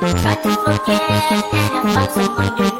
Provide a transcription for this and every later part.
Try to forget, but so I can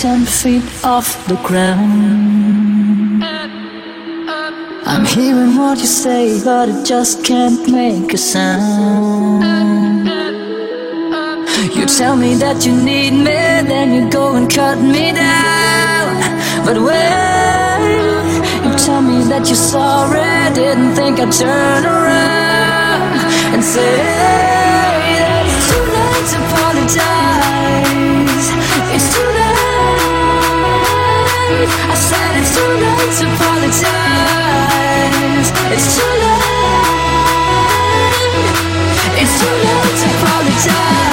ten feet off the ground. I'm hearing what you say, but it just can't make a sound. You tell me that you need me, then you go and cut me down. But when you tell me that you're sorry, didn't think I'd turn around and say that it's too late to apologize. I said it's too late to apologize. It's too late. It's too late to apologize.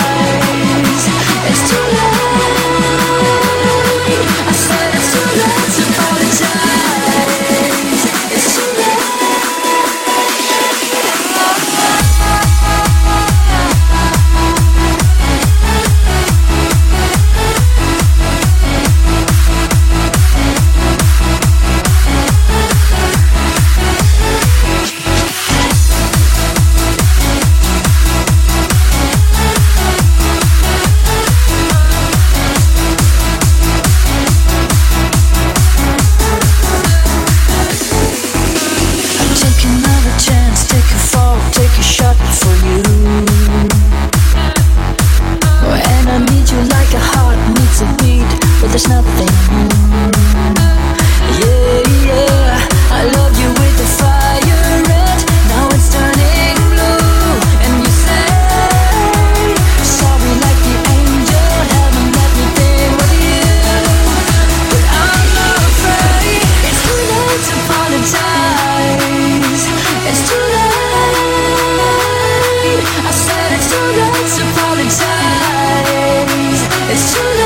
apologize. It's too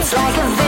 It's like a